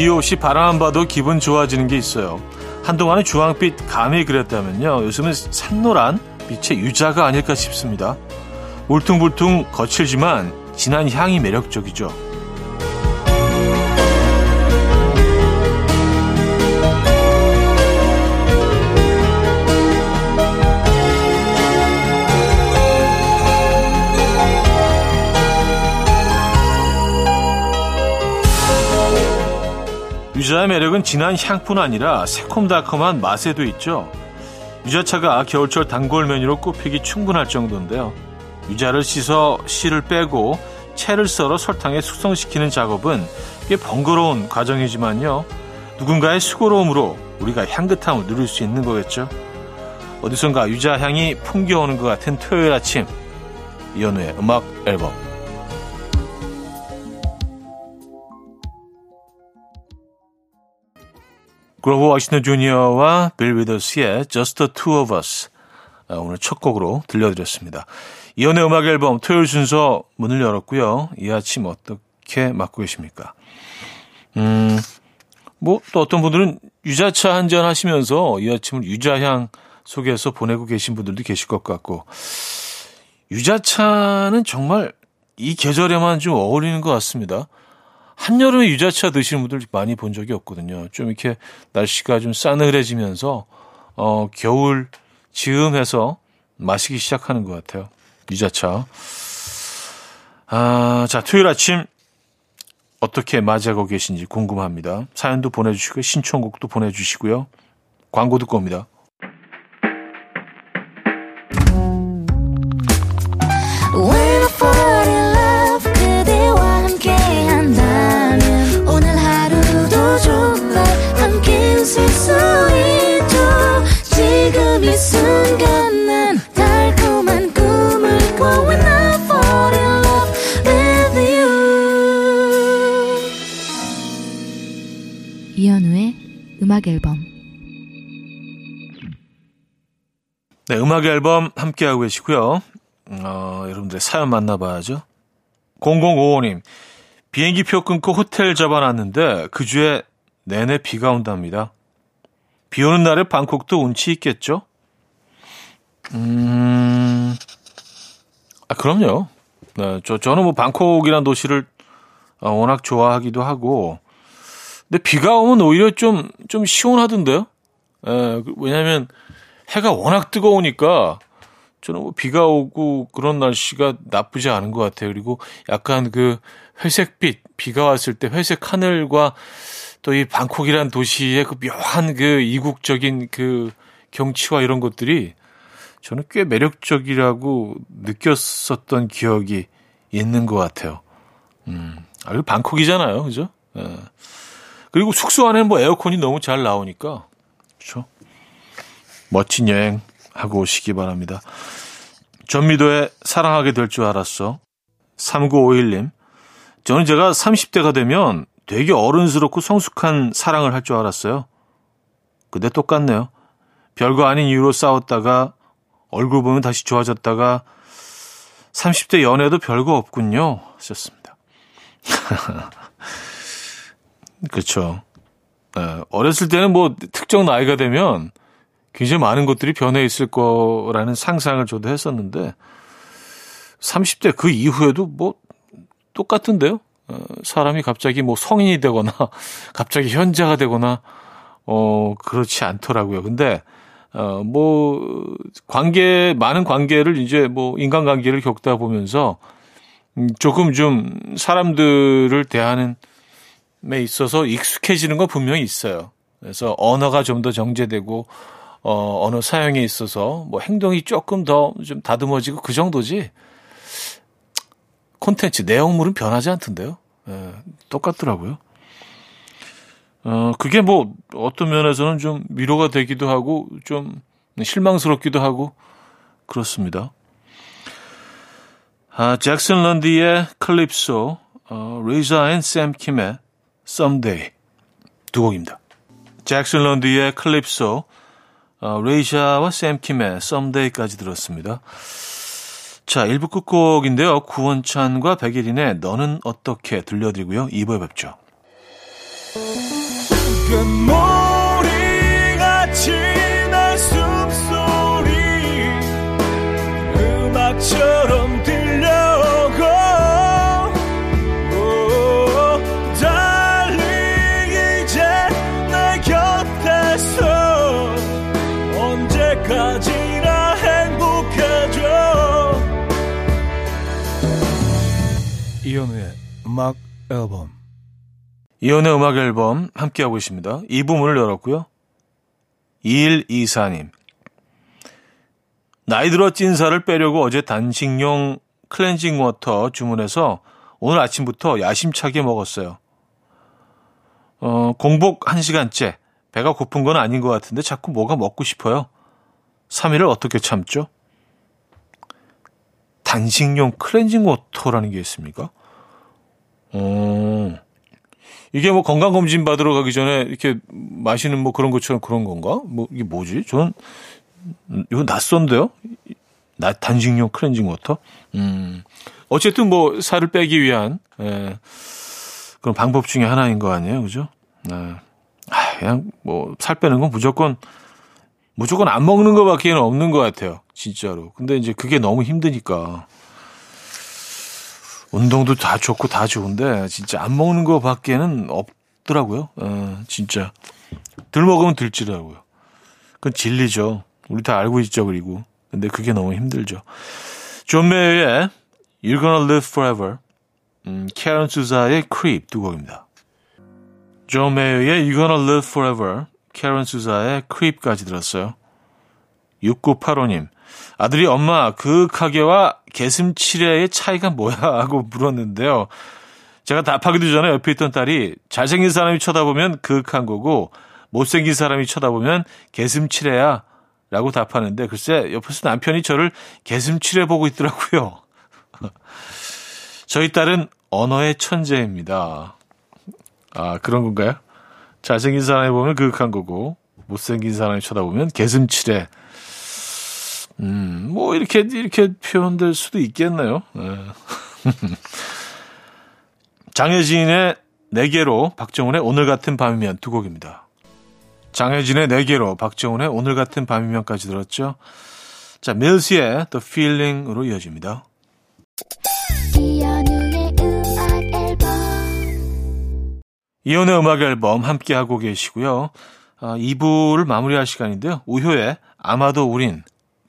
이 옷이 바라만 봐도 기분 좋아지는 게 있어요. 한동안은 주황빛 감이 그렸다면요. 요즘은 산노란 빛의 유자가 아닐까 싶습니다. 울퉁불퉁 거칠지만 진한 향이 매력적이죠. 매력은 진한 향뿐 아니라 새콤달콤한 맛에도 있죠. 유자차가 겨울철 단골 메뉴로 꼽히기 충분할 정도인데요. 유자를 씻어 씨를 빼고 채를 썰어 설탕에 숙성시키는 작업은 꽤 번거로운 과정이지만요. 누군가의 수고로움으로 우리가 향긋함을 누릴 수 있는 거겠죠. 어디선가 유자 향이 풍겨오는 것 같은 토요일 아침 이현우의 음악 앨범 그로버 워싱턴 주니어와 빌 위더스의 Just the Two of Us 아, 오늘 첫 곡으로 들려드렸습니다. 이연의 음악 앨범 토요일 순서 문을 열었고요. 이 아침 어떻게 맞고 계십니까? 음, 뭐 또 어떤 분들은 유자차 한 잔 하시면서 이 아침을 유자향 속에서 보내고 계신 분들도 계실 것 같고 유자차는 정말 이 계절에만 좀 어울리는 것 같습니다. 한여름에 유자차 드시는 분들 많이 본 적이 없거든요. 좀 이렇게 날씨가 좀 싸늘해지면서 어 겨울 즈음해서 마시기 시작하는 것 같아요. 유자차. 아, 자, 토요일 아침 어떻게 맞이하고 계신지 궁금합니다. 사연도 보내주시고 신청곡도 보내주시고요. 광고 듣고 옵니다. 네, 음악 앨범 함께하고 계시고요. 어, 여러분들의 사연 만나봐야죠. 0055님, 비행기 표 끊고 호텔 잡아놨는데 그 주에 내내 비가 온답니다. 비 오는 날에 방콕도 운치 있겠죠? 음, 아, 그럼요. 네, 저, 저는 뭐 방콕이라는 도시를 어, 워낙 좋아하기도 하고, 근데 비가 오면 오히려 좀, 좀 시원하던데요? 예, 왜냐면 해가 워낙 뜨거우니까 저는 뭐 비가 오고 그런 날씨가 나쁘지 않은 것 같아요. 그리고 약간 그 회색빛, 비가 왔을 때 회색 하늘과 또 이 방콕이란 도시의 그 묘한 그 이국적인 그 경치와 이런 것들이 저는 꽤 매력적이라고 느꼈었던 기억이 있는 것 같아요. 음, 아, 그 방콕이잖아요. 그죠? 예. 그리고 숙소 안에는 뭐 에어컨이 너무 잘 나오니까 그렇죠. 멋진 여행 하고 오시기 바랍니다. 전미도에 사랑하게 될 줄 알았어. 3951님. 저는 제가 30대가 되면 되게 어른스럽고 성숙한 사랑을 할 줄 알았어요. 근데 똑같네요. 별거 아닌 이유로 싸웠다가 얼굴 보면 다시 좋아졌다가 30대 연애도 별거 없군요. 하셨습니다. 그렇죠. 네, 어렸을 때는 뭐 특정 나이가 되면 굉장히 많은 것들이 변해 있을 거라는 상상을 저도 했었는데 30대 그 이후에도 뭐 똑같은데요. 어, 사람이 갑자기 뭐 성인이 되거나 갑자기 현자가 되거나 어 그렇지 않더라고요. 근데 어뭐 관계 많은 관계를 이제 뭐 인간 관계를 겪다 보면서 음, 조금 좀 사람들을 대하는 에 있어서 익숙해지는 건 분명히 있어요. 그래서 언어가 좀 더 정제되고 어, 언어 사용에 있어서 뭐 행동이 조금 더 좀 다듬어지고 그 정도지. 콘텐츠 내용물은 변하지 않던데요. 예, 똑같더라고요. 어, 그게 뭐 어떤 면에서는 좀 위로가 되기도 하고 좀 실망스럽기도 하고 그렇습니다. 아, 잭슨 런디의 클립소, 어, 리자 앤샘 킴의 Someday 두 곡입니다. 잭슨 런드의 클립소, 어, 레이샤와 샘 킴의 Someday까지 들었습니다. 자, 1부 끝곡인데요. 구원찬과 백예린의 너는 어떻게 들려드리고요. 2부에 뵙죠. 이현우의 음악 앨범 이현우의 음악 앨범 함께하고 있습니다. 2부 문을 열었고요. 2124님. 나이 들어 찐 살을 빼려고 어제 단식용 클렌징 워터 주문해서 오늘 아침부터 야심차게 먹었어요. 어, 공복 1시간째. 배가 고픈 건 아닌 것 같은데 자꾸 뭐가 먹고 싶어요. 3일을 어떻게 참죠? 단식용 클렌징 워터라는 게 있습니까? 어, 이게 뭐 건강검진 받으러 가기 전에 이렇게 마시는 뭐 그런 것처럼 그런 건가? 뭐 이게 뭐지? 저는 이거 낯선데요? 나 단식용 클렌징 워터? 음. 어쨌든 뭐 살을 빼기 위한 예, 그런 방법 중에 하나인 거 아니에요, 그죠? 네. 아, 그냥 뭐 살 빼는 건 무조건 무조건 안 먹는 것밖에는 없는 것 같아요, 진짜로. 근데 이제 그게 너무 힘드니까 운동도 다 좋고 다 좋은데 진짜 안 먹는 거밖에는 없더라고요. 어, 진짜 덜 먹으면 덜 찌더라고요. 그건 진리죠. 우리 다 알고 있죠, 그리고. 근데 그게 너무 힘들죠. 존 메이어의 You're Gonna Live Forever, 음, 캐런 수자의 Creep 두 곡입니다. 존 메이어의 You're Gonna Live Forever, 캐런 수자의 Creep까지 들었어요. 6985님, 아들이 엄마 그윽하게와 게슴츠레의 차이가 뭐야 하고 물었는데요. 제가 답하기도 전에 옆에 있던 딸이 잘생긴 사람이 쳐다보면 그윽한 거고 못생긴 사람이 쳐다보면 게슴츠레야 라고 답하는데 글쎄 옆에서 남편이 저를 게슴츠레 보고 있더라고요. 저희 딸은 언어의 천재입니다. 아 그런 건가요? 잘생긴 사람이 보면 그윽한 거고 못생긴 사람이 쳐다보면 개슴치레 음, 뭐, 이렇게, 이렇게 표현될 수도 있겠네요. 네. 장혜진의 네개로 박정훈의 오늘 같은 밤이면 두 곡입니다. 장혜진의 네개로 박정훈의 오늘 같은 밤이면까지 들었죠. 자, 밀시의 The Feeling으로 이어집니다. 이연의 음악 앨범 함께 하고 계시고요. 아, 2부를 마무리할 시간인데요. 우효의 아마도 우린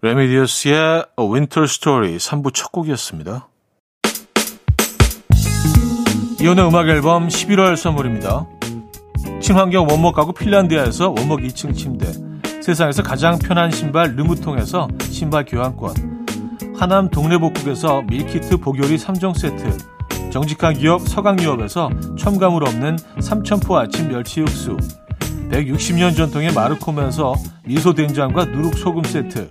레메디오스의 A Winter Story 3부 첫 곡이었습니다. 이현우의 음악 앨범 11월 선물입니다. 친환경 원목 가구 핀란디아에서 원목 2층 침대 세상에서 가장 편한 신발 르무통에서 신발 교환권 하남 동래복국에서 밀키트 복요리 3종 세트 정직한 기업 서강유업에서 첨가물 없는 삼천포 아침 멸치 육수 160년 전통의 마루코메에서 미소된장과 누룩소금 세트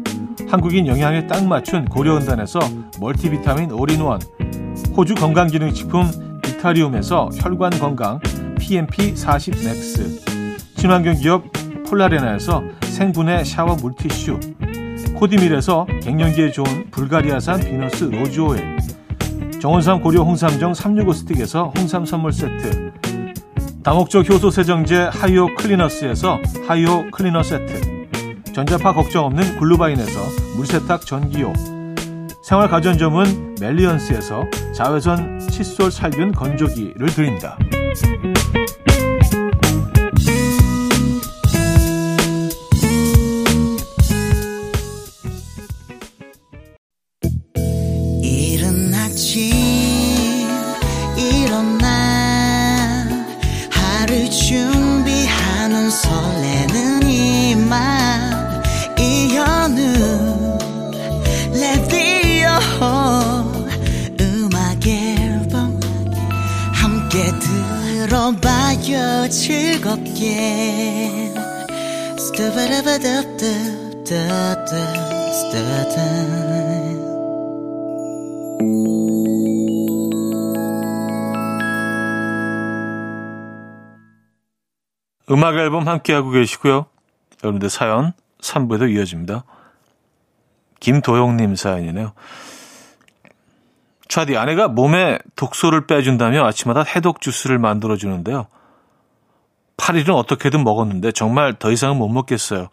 한국인 영양에 딱 맞춘 고려은단에서 멀티비타민 올인원 호주 건강기능식품 비타리움에서 혈관 건강 PMP40 맥스 친환경 기업 폴라레나에서 생분해 샤워 물티슈 코디밀에서 갱년기에 좋은 불가리아산 비너스 로즈오일 정원삼 고려 홍삼정 365 스틱에서 홍삼 선물 세트 다목적 효소 세정제 하이오 클리너스에서 하이오 클리너 세트 전자파 걱정 없는 글루바인에서 물세탁 전기요 생활 가전점은 멜리언스에서 자외선 칫솔 살균 건조기를 드립니다. 들어봐요 즐겁게 스타바라바답답답답답 음악 앨범 함께하고 계시고요. 여러분들 사연 3부에도 이어집니다. 김도영님 사연이네요. 차디 아내가 몸에 독소를 빼준다며 아침마다 해독 주스를 만들어주는데요. 8일은 어떻게든 먹었는데 정말 더 이상은 못 먹겠어요.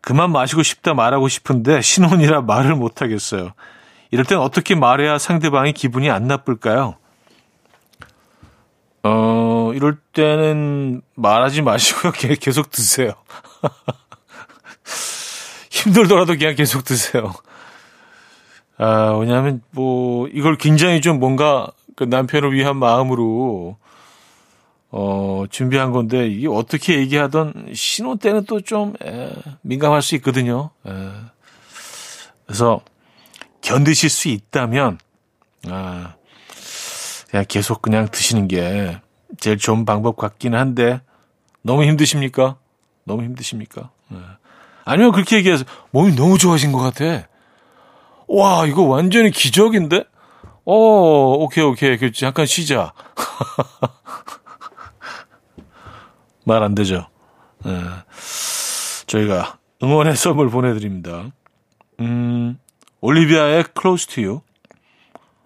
그만 마시고 싶다 말하고 싶은데 신혼이라 말을 못 하겠어요. 이럴 땐 어떻게 말해야 상대방이 기분이 안 나쁠까요? 어, 이럴 때는 말하지 마시고요. 계속 드세요. 힘들더라도 그냥 계속 드세요. 아, 왜냐하면 뭐 이걸 굉장히 좀 뭔가 그 남편을 위한 마음으로 어, 준비한 건데 이게 어떻게 얘기하던 신혼 때는 또 좀 민감할 수 있거든요. 에. 그래서 견디실 수 있다면 아, 그냥 계속 그냥 드시는 게 제일 좋은 방법 같기는 한데 너무 힘드십니까? 너무 힘드십니까? 네. 아니면 그렇게 얘기해서 몸이 너무 좋아진 것 같아. 와 이거 완전히 기적인데? 어 오케이 오케이 그 잠깐 쉬자. 말 안 되죠. 네. 저희가 응원의 선물 보내드립니다. 음, 올리비아의 Close to You,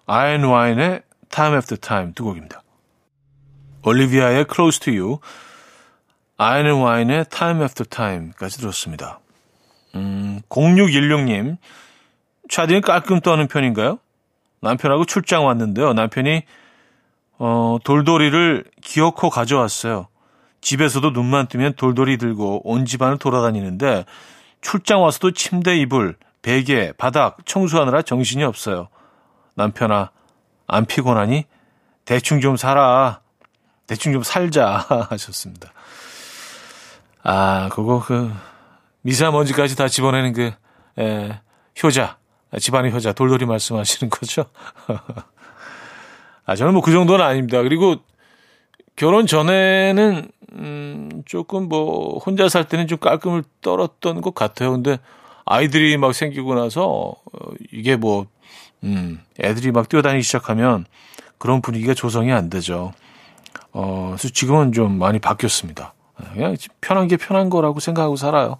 아이앤 와인의 Time After Time 두 곡입니다. 올리비아의 Close to You, 아이앤 와인의 Time After Time까지 들었습니다. 음, 0616님, 차디는 깔끔 떠는 편인가요? 남편하고 출장 왔는데요. 남편이 어, 돌돌이를 기어코 가져왔어요. 집에서도 눈만 뜨면 돌돌이 들고 온 집안을 돌아다니는데 출장 와서도 침대 이불, 베개, 바닥 청소하느라 정신이 없어요. 남편아, 안 피곤하니? 대충 좀 살아. 대충 좀 살자. 하셨습니다. 아, 그거, 그, 미세먼지까지 다 집어내는 그, 에, 효자. 집안의 효자. 돌돌이 말씀하시는 거죠? 아, 저는 뭐 그 정도는 아닙니다. 그리고 결혼 전에는 음, 조금 뭐 혼자 살 때는 좀 깔끔을 떨었던 것 같아요. 근데 아이들이 막 생기고 나서 어, 이게 뭐 음, 애들이 막 뛰어다니기 시작하면 그런 분위기가 조성이 안 되죠. 어, 그래서 지금은 좀 많이 바뀌었습니다. 그냥 편한 게 편한 거라고 생각하고 살아요.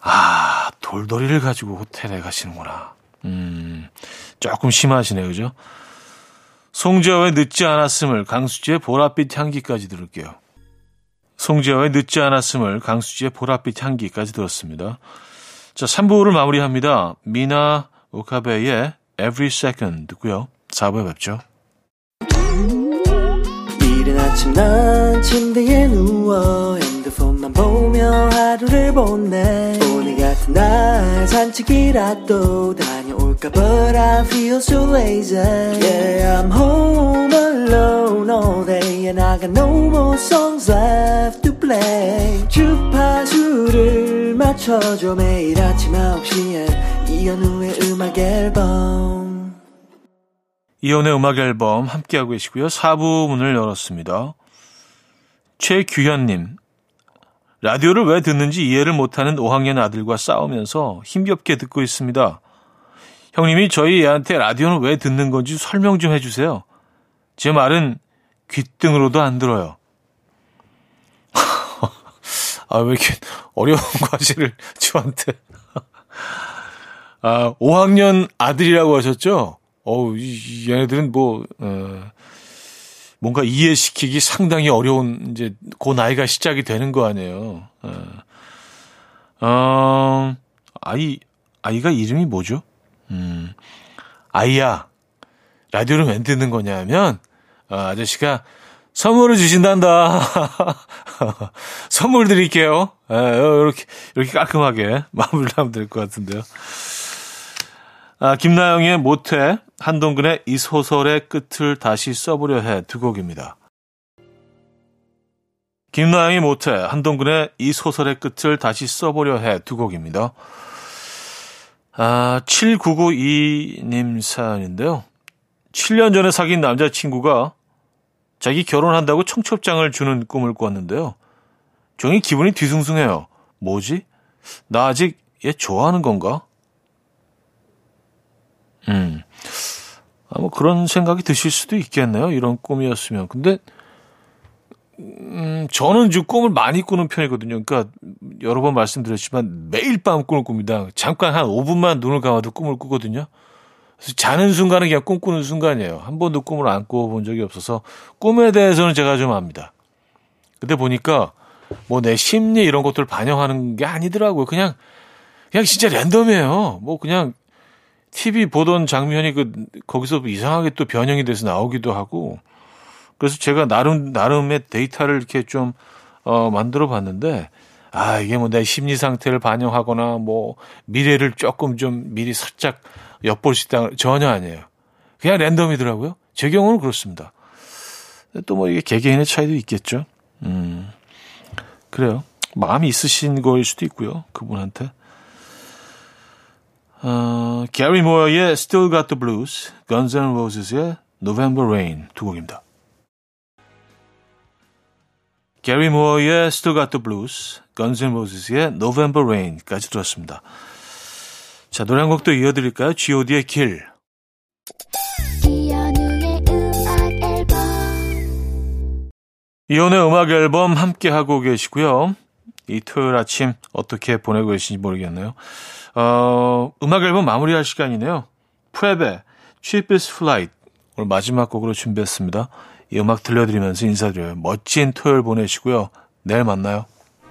아, 돌돌이를 가지고 호텔에 가시는구나. 음, 조금 심하시네, 그죠? 송재화의 늦지 않았음을 강수지의 보랏빛 향기까지 들을게요. 송재화의 늦지 않았음을 강수지의 보랏빛 향기까지 들었습니다. 자, 3부를 마무리합니다. 미나 오카베의 Every Second 듣고요. 4부에 뵙죠. 이른 아침 난 침대에 누워 핸드폰만 보며 하루를 보내 오늘 같은 날 산책이라도 다 녀올까 But I feel so lazy Yeah I'm home alone all day And I got no more songs left to play 주파수를 맞춰줘 매일 아침 9시에 이현우의 음악 앨범 이혼의 음악 앨범 함께하고 계시고요. 4부 문을 열었습니다. 최규현님, 라디오를 왜 듣는지 이해를 못하는 5학년 아들과 싸우면서 힘겹게 듣고 있습니다. 형님이 저희 애한테 라디오는 왜 듣는 건지 설명 좀 해주세요. 제 말은 귓등으로도 안 들어요. 아, 왜 이렇게 어려운 과제를 저한테. 아, 5학년 아들이라고 하셨죠? 어우, 이, 얘네들은 뭐, 어, 뭔가 이해시키기 상당히 어려운, 이제, 그 나이가 시작이 되는 거 아니에요. 어, 어 아이, 아이가 이름이 뭐죠? 음, 아이야, 라디오를 왜 듣는 거냐면, 어, 아저씨가 선물을 주신단다. 선물 드릴게요. 예, 이렇게, 이렇게 깔끔하게 마무리하면 될 것 같은데요. 아, 김나영의 모태, 한동근의 이 소설의 끝을 다시 써보려 해 두 곡입니다. 김나영이 못해 한동근의 이 소설의 끝을 다시 써보려 해 두 곡입니다. 아, 7992님 사연인데요. 7년 전에 사귄 남자친구가 자기 결혼한다고 청첩장을 주는 꿈을 꿨는데요. 종이 기분이 뒤숭숭해요. 뭐지? 나 아직 얘 좋아하는 건가? 음. 아, 뭐 그런 생각이 드실 수도 있겠네요. 이런 꿈이었으면. 근데, 음, 저는 지금 꿈을 많이 꾸는 편이거든요. 그러니까 여러 번 말씀드렸지만 매일 밤 꿈을 꿉니다. 잠깐 한 5분만 눈을 감아도 꿈을 꾸거든요. 그래서 자는 순간은 그냥 꿈꾸는 순간이에요. 한 번도 꿈을 안 꿔본 적이 없어서 꿈에 대해서는 제가 좀 압니다. 근데 보니까 뭐 내 심리 이런 것들을 반영하는 게 아니더라고요. 그냥 그냥 진짜 랜덤이에요. 뭐 그냥 TV 보던 장면이 그 거기서 이상하게 또 변형이 돼서 나오기도 하고 그래서 제가 나름 나름의 데이터를 이렇게 좀 어, 만들어 봤는데 아 이게 뭐 내 심리 상태를 반영하거나 뭐 미래를 조금 좀 미리 살짝 엿볼 수 있다 전혀 아니에요. 그냥 랜덤이더라고요. 제 경우는 그렇습니다. 또 뭐 이게 개개인의 차이도 있겠죠. 음 그래요. 마음이 있으신 거일 수도 있고요. 그분한테. 어, 게리 모어의 Still Got the Blues, Guns N' Roses의 November Rain 두 곡입니다. 게리 모어의 Still Got the Blues, Guns N' Roses의 November Rain까지 들었습니다. 자, 노래 한 곡도 이어드릴까요? G.O.D의 길. 이현우의 음악 앨범 이혼의 음악 앨범 함께 하고 계시고요. 이 토요일 아침 어떻게 보내고 계신지 모르겠네요. 어, 음악 앨범 마무리할 시간이네요. 프레베, Cheapest Flight 오늘 마지막 곡으로 준비했습니다. 이 음악 들려드리면서 인사드려요. 멋진 토요일 보내시고요. 내일 만나요.